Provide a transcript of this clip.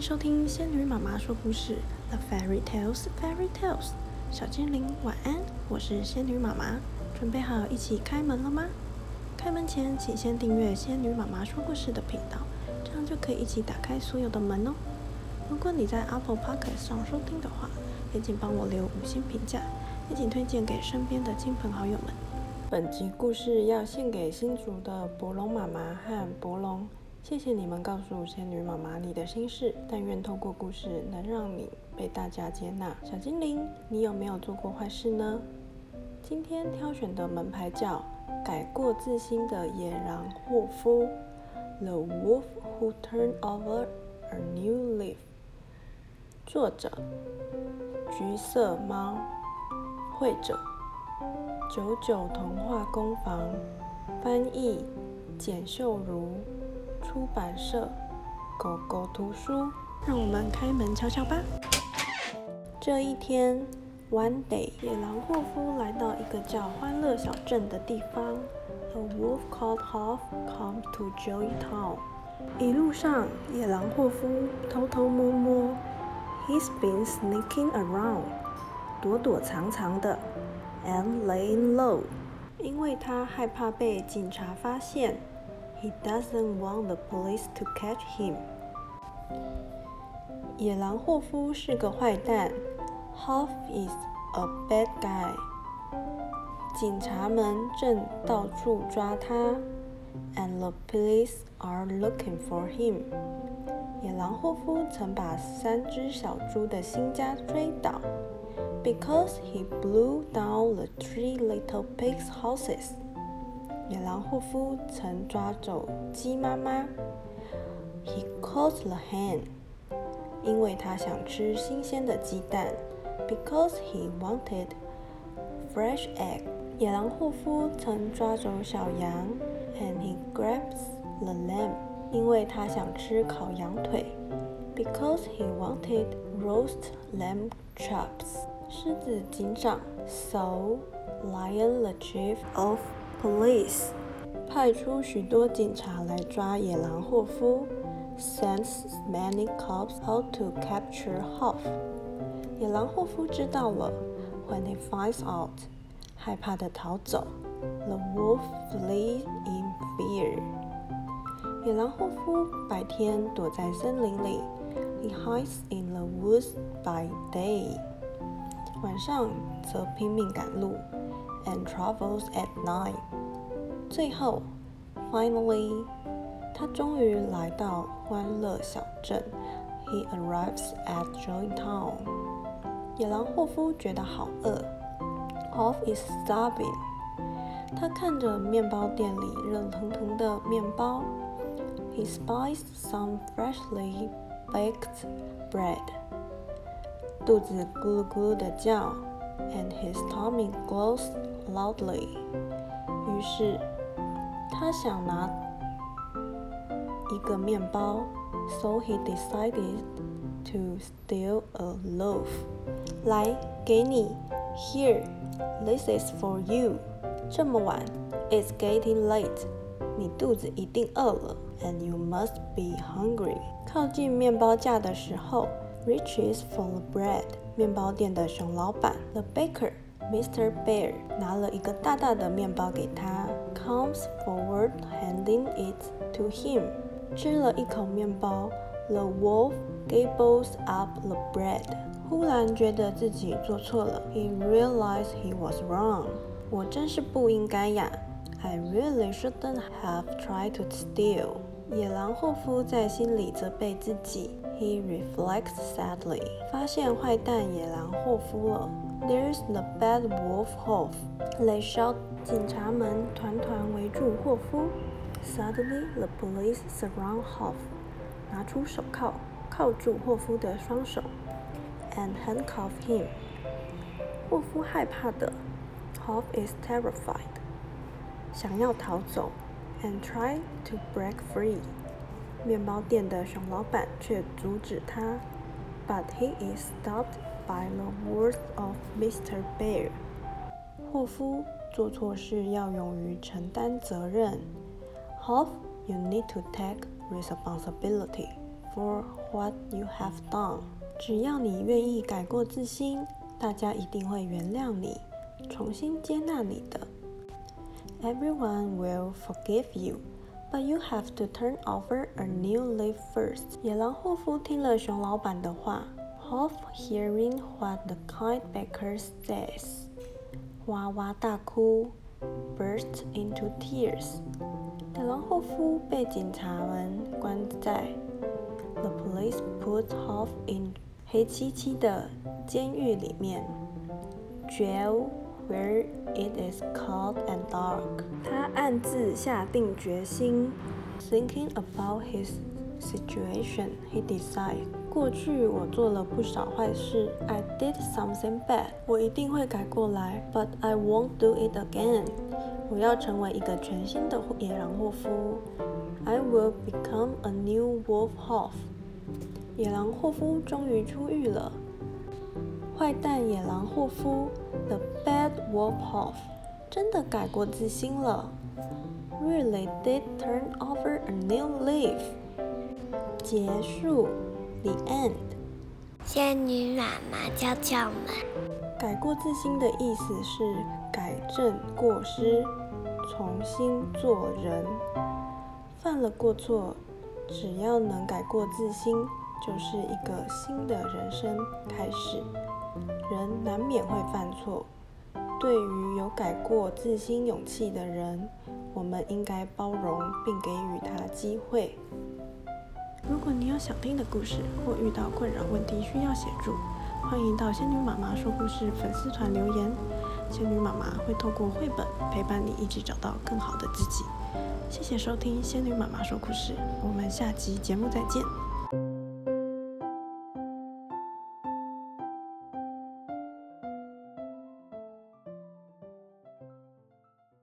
收听仙女妈妈说故事，The Fairy Tales, Fairy Tales。小精灵晚安，我是仙女妈妈，准备好一起开门了吗？开门前，请先订阅仙女妈妈说故事的频道，这样就可以一起打开所有的门哦。如果你在 Apple Podcast 上收听的话，也请帮我留五星评价，也请推荐给身边的亲朋好友们。本集故事要献给新竹的博龙妈妈和博龙。谢谢你们告诉仙女妈妈你的心事，但愿透过故事能让你被大家接纳。小精灵，你有没有做过坏事呢？今天挑选的门牌叫《改过自新的野狼霍夫》（The Wolf Who Turned Over a New Leaf）。作者：橘色猫，绘者：九九童话工坊，翻译：简秀如。出版社，狗狗图书。让我们开门瞧瞧吧。这一天，One day，野狼霍夫来到一个叫欢乐小镇的地方。A wolf called Hoff comes to Joy Town。一路上，野狼霍夫偷偷摸摸，He's been sneaking around，躲躲藏藏的，and laying low，因为他害怕被警察发现。He doesn't want the police to catch him. 野狼霍夫是个坏蛋。Hoff is a bad guy. 警察们正到处抓他。And the police are looking for him. 野狼霍夫曾把三只小猪的新家追倒。Because he blew down the three little pigs' houses. 野狼霍夫曾抓走鸡妈妈。He caught the hen，因为他想吃新鲜的鸡蛋。Because he wanted fresh egg。野狼霍夫曾抓走小羊。And he grabs the lamb，因为他想吃烤羊腿。Because he wanted roast lamb chops。狮子警长，So lion the chief of Police 派出许多警察来抓野狼霍夫。Sends many cops out to capture Hoff。野狼霍夫知道了。When he finds out，害怕地逃走。The wolf flees in fear。野狼霍夫白天躲在森林里。He hides in the woods by day。 晚上则拼命赶路。And travels at night。最后，finally，他终于来到欢乐小镇。He arrives at Joy Town。野狼霍夫觉得好饿。Hoff is starving。他看着面包店里热腾腾的面包。He spies some freshly baked bread。肚子咕噜咕噜的叫。And his tummy growls loudly。于是，他想拿一个面包，so he decided to steal a loaf。来，给你，Here，this is for you。这么晚，it's getting late。你肚子一定饿了，and you must be hungry。靠近面包架的时候 ，reaches for the bread。面包店的熊老板，the baker。Mr. Bear 拿了一个大大的面包给他，comes forward handing it to him。吃了一口面包，the wolf gobbles up the bread。忽然觉得自己做错了，he realized he was wrong。我真是不应该呀，I really shouldn't have tried to steal。 野狼霍夫在心里责备自己，he reflects sadly。发现坏蛋野狼霍夫了。There's the bad wolf Hoff. They shout. 警察们团团围住霍夫。Suddenly, the police surround Hoff. 拿出手铐，铐住霍夫的双手。And handcuff him. 霍夫害怕的。Hoff is terrified. 想要逃走。And try to break free. 面包店的熊老板却阻止他。But he is stopped. By the words of Mr. Bear，霍夫做错事要勇于承担责任。Hoff，you need to take responsibility for what you have done。只要你愿意改过自新，大家一定会原谅你，重新接纳你的。Everyone will forgive you, but you have to turn over a new leaf first。野狼霍夫听了熊老板的话，half hearing what the kind baker says，哇哇大哭，burst into tears。野狼霍夫被警察们关在，the police put Hoff in 黑漆漆的监狱里面，jail。 Where it is cold and dark，他暗自下定决心。Thinking about his situation, he decided，过去我做了不少坏事，I did something bad，我一定会改过来，But I won't do it again，我要成为一个全新的野狼霍夫，I will become a new wolf Hoff，野狼霍夫终于出狱了。 坏蛋野狼霍夫，The bad wolf Hoff，真的改过自新了。Really did turn over a new leaf。结束，The end。仙女妈妈教教我们，改过自新的意思是改正过失，重新做人。犯了过错，只要能改过自新，就是一个新的人生开始。人难免会犯错，对于有改过自新勇气的人，我们应该包容并给予他机会。如果你有想听的故事，或遇到困扰问题需要协助，欢迎到仙女妈妈说故事粉丝团留言，仙女妈妈会透过绘本陪伴你一起找到更好的自己。谢谢收听仙女妈妈说故事，我们下集节目再见。